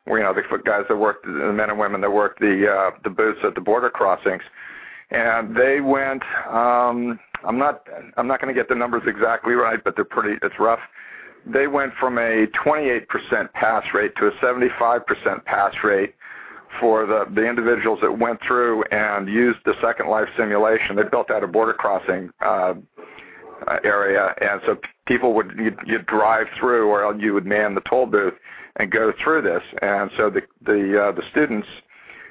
you know the guys that work the men and women that work the uh, the booths at the border crossings, and they went. Um, I'm not I'm not going to get the numbers exactly right, but they're pretty. It's rough. They went from a 28% pass rate to a 75% pass rate for the the individuals that went through and used the Second Life simulation. They built out a border crossing uh, area, and so people would you'd, you'd drive through, or you would man the toll booth and go through this. And so the the uh, the students,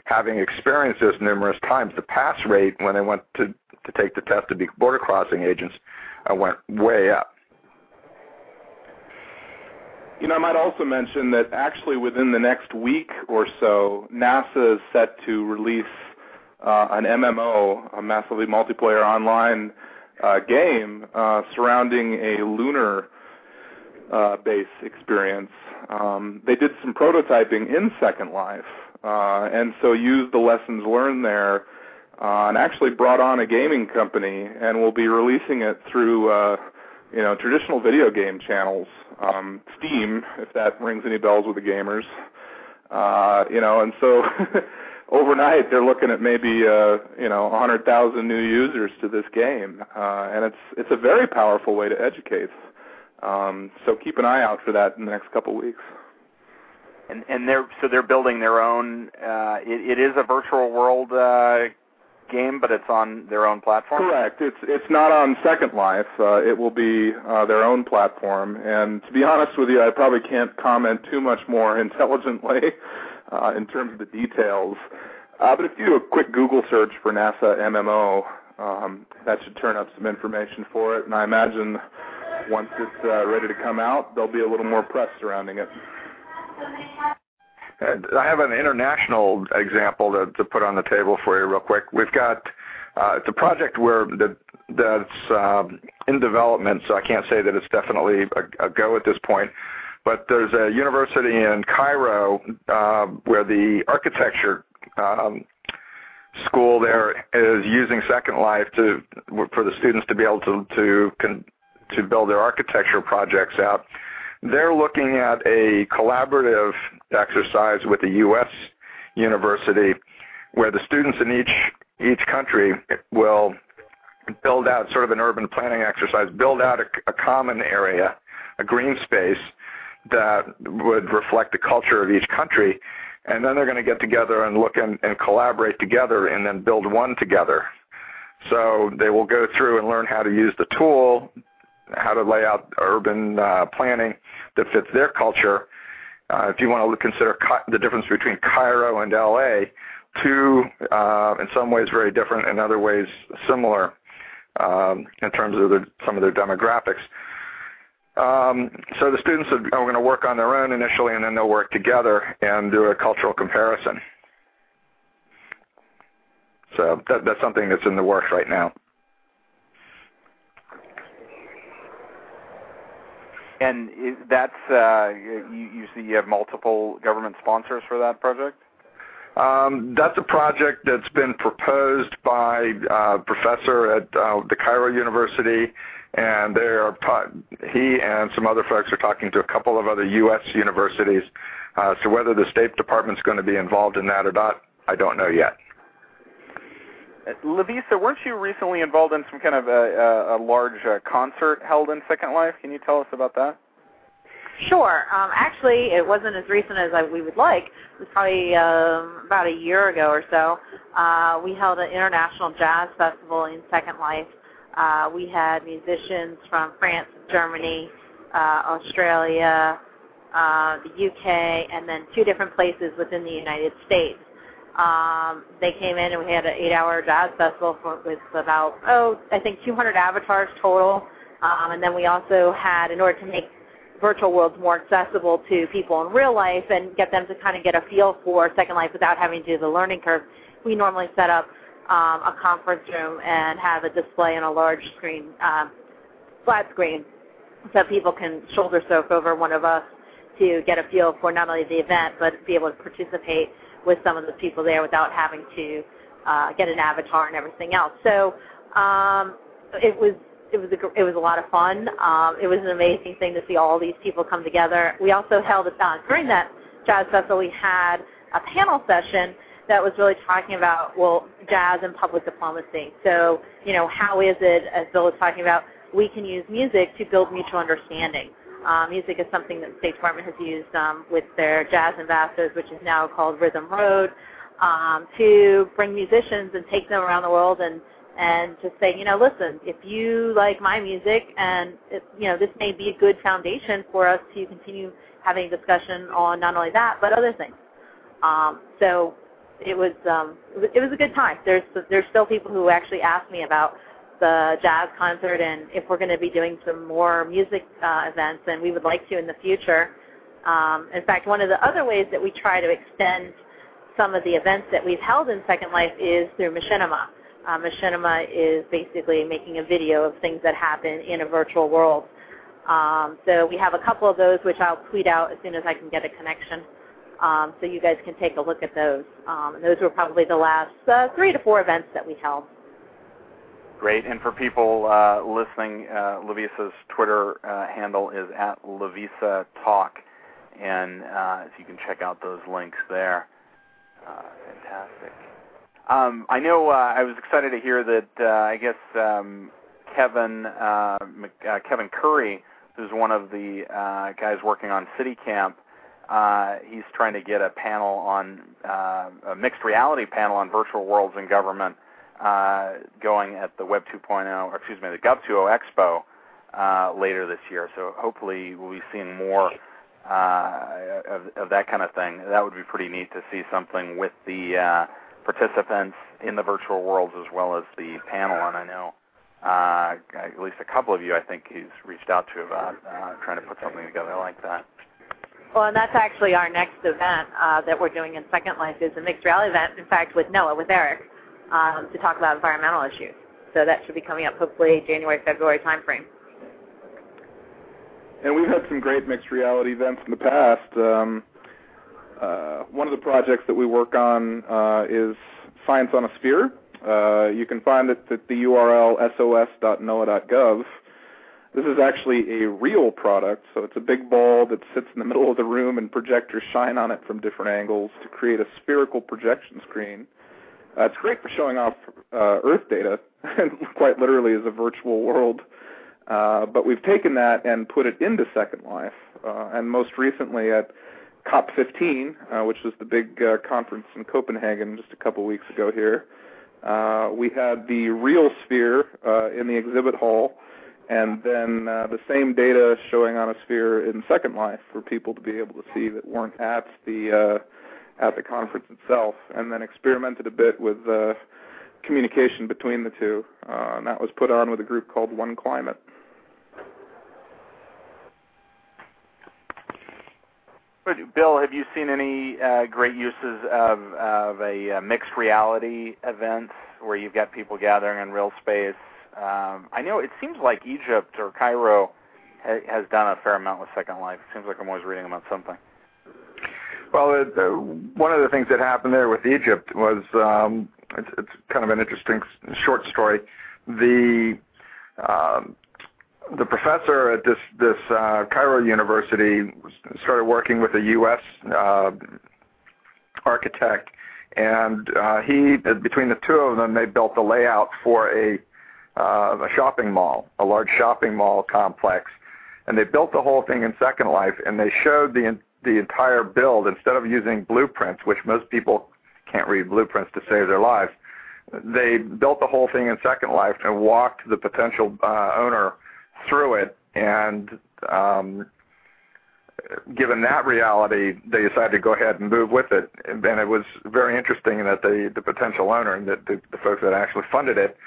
having experienced this numerous times, the pass rate when they went to to take the test to be border crossing agents uh, went way up. You know, I might also mention that actually within the next week or so, NASA is set to release uh, an MMO, a massively multiplayer online uh, game uh, surrounding a lunar uh, base experience um, they did some prototyping in Second Life, uh, and so used the lessons learned there, uh, and actually brought on a gaming company, and will be releasing it through, uh, you know, traditional video game channels, um, Steam, if that rings any bells with the gamers, uh, you know, and so. *laughs* overnight they're looking at maybe uh, you know 100,000 new users to this game, uh, and it's it's a very powerful way to educate. Um, so keep an eye out for that in the next couple of weeks. And and they're so they're building their own. Uh, it, it is a virtual world uh, game, but it's on their own platform. Correct. It's it's not on Second Life. Uh, it will be uh, their own platform. And to be honest with you, I probably can't comment too much more *laughs* intelligently uh, in terms of the details. Uh, but if you do a quick Google search for NASA MMO, um, that should turn up some information for it. And I imagine once it's uh, ready to come out, there'll be a little more press surrounding it. I have an international example to, to put on the table for you real quick. We've got uh, it's a project where the, that's um, in development, so I can't say that it's definitely a, a go at this point. But there's a university in Cairo uh, where the architecture um, school there is using Second Life to for the students to be able to to to build their architecture projects out. They're looking at a collaborative exercise with a U.S. university where the students in each each country will build out sort of an urban planning exercise, build out a, a common area, a green space that would reflect the culture of each country, and then they're going to get together and look and, and collaborate together and then build one together. So they will go through and learn how to use the tool how to lay out urban uh, planning that fits their culture. Uh, if you want to consider the difference between Cairo and LA, two uh, in some ways very different, in other ways similar um, in terms of some of their demographics. Um, so the students are, are going to work on their own initially, and then they'll work together and do a cultural comparison. So that, that's something that's in the works right now. And that's uh, you, you see you have multiple government sponsors for that project. Um, that's a project that's been proposed by uh, a professor at uh, the Cairo University, and they are ta- he and some other folks are talking to a couple of other U.S. universities. Uh, so whether the State Department's going to be involved in that or not, I don't know yet. Lovisa, weren't you recently involved in some kind of a, a, a large uh, concert held in Second Life? Can you tell us about that? Sure. Um, actually, it wasn't as recent as I, we would like. It was probably um, about a year ago or so. Uh, we held an international jazz festival in Second Life. Uh, we had musicians from France, Germany, uh, Australia, uh, the UK, and then two different places within the United States. Um, they came in and we had an eight-hour jazz festival for, with about oh I think 200 avatars total, um, and then we also had in order to make virtual worlds more accessible to people in real life and get them to kind of get a feel for Second Life without having to do the learning curve. We normally set up um, a conference room and have a display on a large screen, uh, flat screen, so people can shoulder surf over one of us to get a feel for not only the event but be able to participate with some of the people there without having to uh, get an avatar and everything else. So um, it was it was a it was a lot of fun. Um, it was an amazing thing to see all these people come together. We also held uh, during that jazz festival we had a panel session that was really talking about well jazz and public diplomacy. So you know how is it as Bill was talking about we can use music to build mutual understanding. Uh, music is something that the State Department has used um, with their jazz ambassadors, which is now called Rhythm Road, um, to bring musicians and take them around the world and and just say, you know, listen, if you like my music, and it, you know, this may be a good foundation for us to continue having discussion on not only that but other things. Um, so it was um, it was a good time. There's there's still people who actually ask me about the jazz concert and if we're going to be doing some more music uh, events, and we would like to in the future. Um, in fact, one of the other ways that we try to extend some of the events that we've held in Second Life is through Machinima. Uh, Machinima is basically making a video of things that happen in a virtual world. Um, so we have a couple of those which I'll tweet out as soon as I can get a connection. Um, so you guys can take a look at those. Um, those were probably the last uh, three to four events that we held. Great. And for people uh, listening, uh, Lovisa's Twitter uh, handle is at Lovisa Talk, and uh, so you can check out those links there. Uh, fantastic. Um, I know uh, I was excited to hear that uh, I guess um, Kevin Kevin Curry, who's one of the guys working on City Camp, he's trying to get a panel on a mixed reality panel on virtual worlds in government uh, going at the Web 2.0, or excuse me, the Gov 2.0 Expo uh, later this year. So hopefully we'll be seeing more uh, of, of that kind of thing. That would be pretty neat to see something with the uh, participants in the virtual worlds as well as the panel. And I know uh, at least a couple of you, I think, he's reached out to about uh, trying to put something together like that. Well, and that's actually our next event that we're doing in Second Life is a mixed reality event. In fact, with NOAA, with Eric, um, to talk about environmental issues. So that should be coming up hopefully January, February timeframe. And we've had some great mixed reality events in the past. Um, uh, one of the projects that we work on uh, is Science on a Sphere. Uh, you can find it at the URL sos.noaa.gov. This is actually a real product, so it's a big ball that sits in the middle of the room and projectors shine on it from different angles to create a spherical projection screen. Uh, it's great for showing off uh, Earth data, *laughs* quite literally as a virtual world. Uh, but we've taken that and put it into Second Life, uh, and most recently at COP15, uh, which was the big uh, conference in Copenhagen just a couple weeks ago here. We had the real sphere in the exhibit hall, and then the same data showing on a sphere in Second Life for people to be able to see that weren't at the at the conference itself, and then experimented a bit with communication between the two, uh, and that was put on with a group called One Climate. Bill, have you seen any uh, great uses of, of a uh, mixed reality event where you've got people gathering in real space? Um, I know it seems like Egypt or Cairo ha- has done a fair amount with Second Life. It seems like I'm always reading about something. Well, it, uh, one of the things that happened there with Egypt was um, it's, it's kind of an interesting short story. The um, the professor at this this uh, Cairo University started working with a U.S. Uh, architect, and uh, he between the two of them they built the layout for a uh, a shopping mall, a large shopping mall complex, and they built the whole thing in Second Life, and they showed the the entire build instead of using blueprints, which most people can't read blueprints to save their lives. They built the whole thing in Second Life and walked the potential uh, owner through it, and um, given that reality, they decided to go ahead and move with it. And, it was very interesting that the the potential owner and the, the, the folks that actually funded it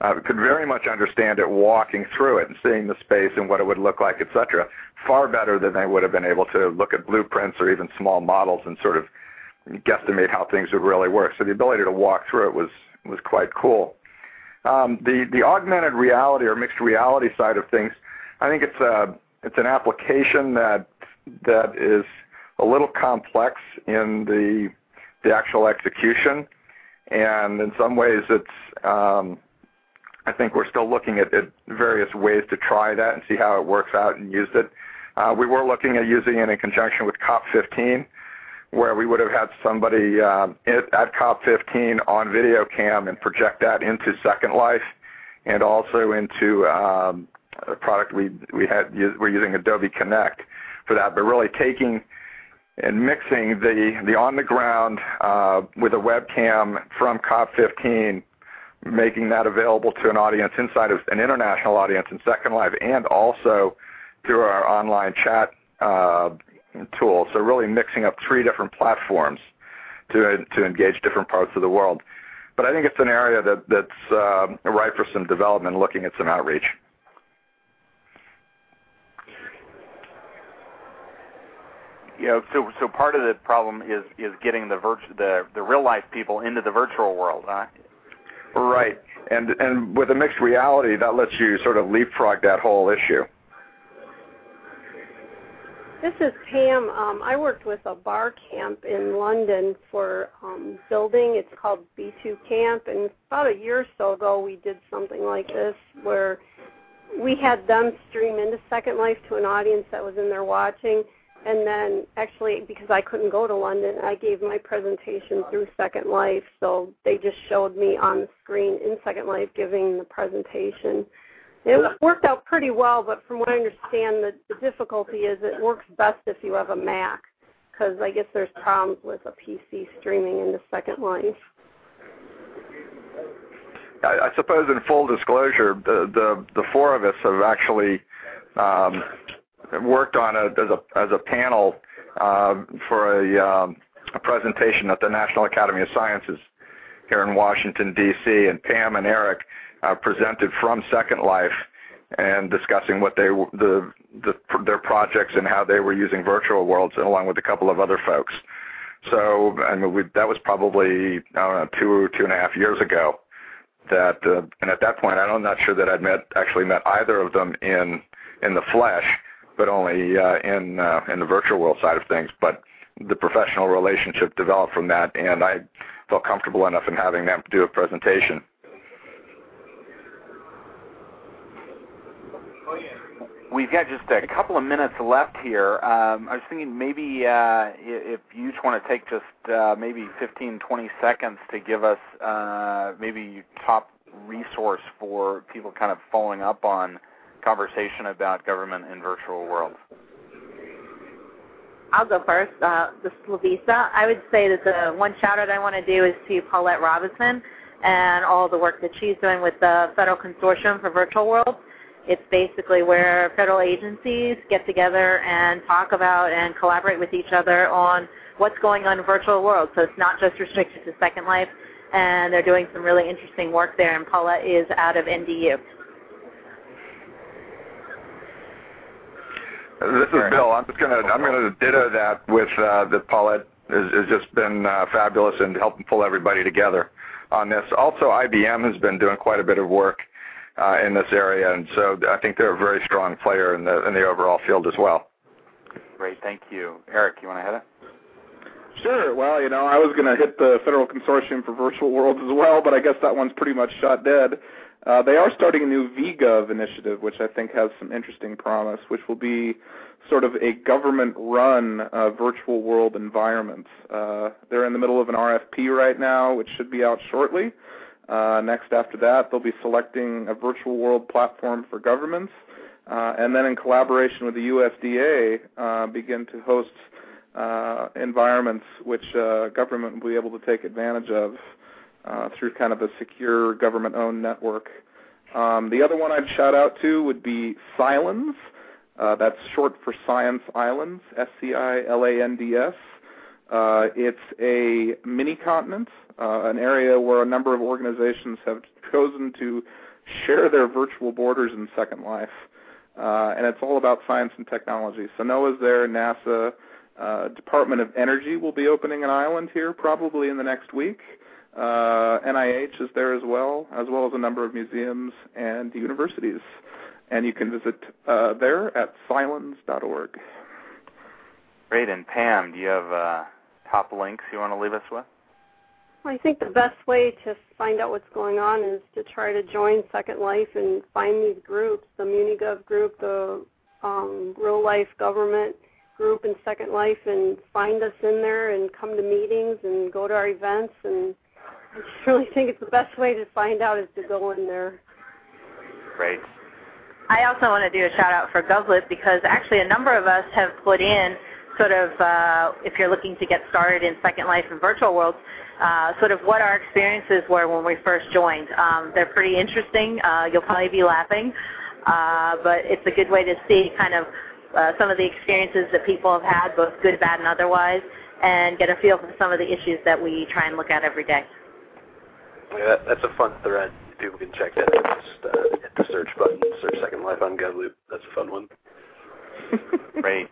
uh, could very much understand it walking through it and seeing the space and what it would look like, etc. Far better than they would have been able to look at blueprints or even small models and sort of guesstimate how things would really work. So the ability to walk through it was was quite cool. Um, the the augmented reality or mixed reality side of things, I think it's a it's an application that that is a little complex in the the actual execution, and in some ways it's um, I think we're still looking at, at various ways to try that and see how it works out and use it. Uh, we were looking at using it in conjunction with COP15, where we would have had somebody uh, at COP15 on video cam and project that into Second Life and also into um, a product we we had we're using Adobe Connect for that, but really taking and mixing the the on the ground uh, with a webcam from COP15, making that available to an audience inside of an international audience in Second Life, and also through our online chat uh, tool. So really mixing up three different platforms to to engage different parts of the world. But I think it's an area that that's uh, ripe for some development, looking at some outreach. Yeah, so so part of the problem is is getting the virtu- the the real life people into the virtual world, huh? Right, and and with a mixed reality, that lets you sort of leapfrog that whole issue. This is Pam. Um, I worked with a bar camp in London for um, building. It's called B2 Camp, and about a year or so ago, we did something like this where we had them stream into Second Life to an audience that was in there watching. and then actually because I couldn't go to London, I gave my presentation through Second Life. So they just showed me on the screen in Second Life giving the presentation. It worked out pretty well, but from what I understand, the, the difficulty is it works best if you have a Mac, because I guess there's problems with a PC streaming into Second Life. I, I suppose, in full disclosure, the the, the four of us have actually um, worked on it as a as a panel uh, for a, um, a presentation at the National Academy of Sciences here in Washington D.C. And Pam and Eric uh, presented from Second Life and discussing what they the, the their projects and how they were using virtual worlds, along with a couple of other folks. So, I mean, we, that was probably I don't know two two and a half years ago. That uh, and at that point, I'm not sure that I'd met actually met either of them in in the flesh, but only uh, in uh, in the virtual world side of things. But the professional relationship developed from that, and I felt comfortable enough in having them do a presentation. We've got just a couple of minutes left here. Um, I was thinking maybe uh, if you each want to take just uh, maybe 15, 20 seconds to give us uh, maybe your top resource for people kind of following up on conversation about government in virtual worlds. I'll go first. Uh, this is Lovisa. I would say that the one shout out I want to do is to Paulette Robinson and all the work that she's doing with the Federal Consortium for Virtual Worlds. It's basically where federal agencies get together and talk about and collaborate with each other on what's going on in virtual worlds. So it's not just restricted to Second Life, and they're doing some really interesting work there. And Paula is out of NDU. This is Bill. I'm just gonna I'm gonna ditto that with uh, that Paulette has, has just been uh, fabulous in helping pull everybody together on this. Also, IBM has been doing quite a bit of work in this area, and so I think they're a very strong player in the in the overall field as well. Great, thank you, Eric. You want to hit it? Sure. Well, you know, I was going to hit the Federal Consortium for Virtual Worlds as well, but I guess that one's pretty much shot dead. Uh, they are starting a new VGov initiative, which I think has some interesting promise, which will be sort of a government-run uh, virtual world environment. Uh, they're in the middle of an RFP right now, which should be out shortly. Uh, next, after that, they'll be selecting a virtual world platform for governments, uh, and then in collaboration with the USDA, uh, begin to host uh, environments which uh, government will be able to take advantage of uh, through kind of a secure government-owned network. Um, the other one I'd shout out to would be SciLands. that's short for Science Islands, S-C-I-L-A-N-D-S. Uh, it's a mini continent, uh, an area where a number of organizations have chosen to share their virtual borders in Second Life. Uh, and it's all about science and technology. So NOAA's there, NASA, uh, Department of Energy will be opening an island here probably in the next week. Uh, NIH is there as well, as well as a number of museums and universities. And you can visit uh, there at scilands.org. Great. And Pam, do you have uh, top links you want to leave us with? Well, I think the best way to find out what's going on is to try to join Second Life and find these groups, the MuniGov group, the um, Real Life Government group in Second Life, and find us in there and come to meetings and go to our events. And I just *laughs* really think it's the best way to find out is to go in there. Great. I also want to do a shout out for GovLoop because actually a number of us have put in sort of, uh, if you're looking to get started in Second Life and virtual worlds, uh, sort of what our experiences were when we first joined. Um, they're pretty interesting. Uh, you'll probably be laughing, uh, but it's a good way to see kind of uh, some of the experiences that people have had, both good, bad, and otherwise, and get a feel for some of the issues that we try and look at every day. Yeah, that's a fun thread. People can check that out. Just uh, hit the search button, search Second Life on GovLoop. That's a fun one. *laughs* Great.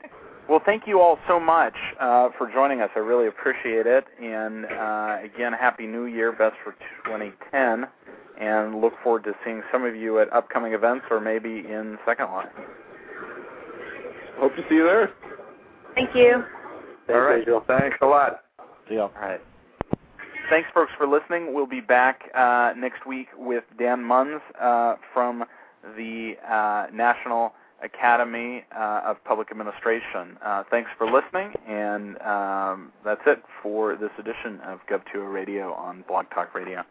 Well, thank you all so much uh, for joining us. I really appreciate it. And uh, again, Happy New Year, best for 2010. And look forward to seeing some of you at upcoming events or maybe in Second Life. Hope to see you there. Thank you. Thanks, All right. Angel. Thanks a lot. See ya. All right. Thanks, folks, for listening. We'll be back uh, next week with Dan Munns uh, from the uh, National Academy uh, of Public Administration. Uh, thanks for listening, and um, that's it for this edition of Gov 2.0 Radio on Blog Talk Radio.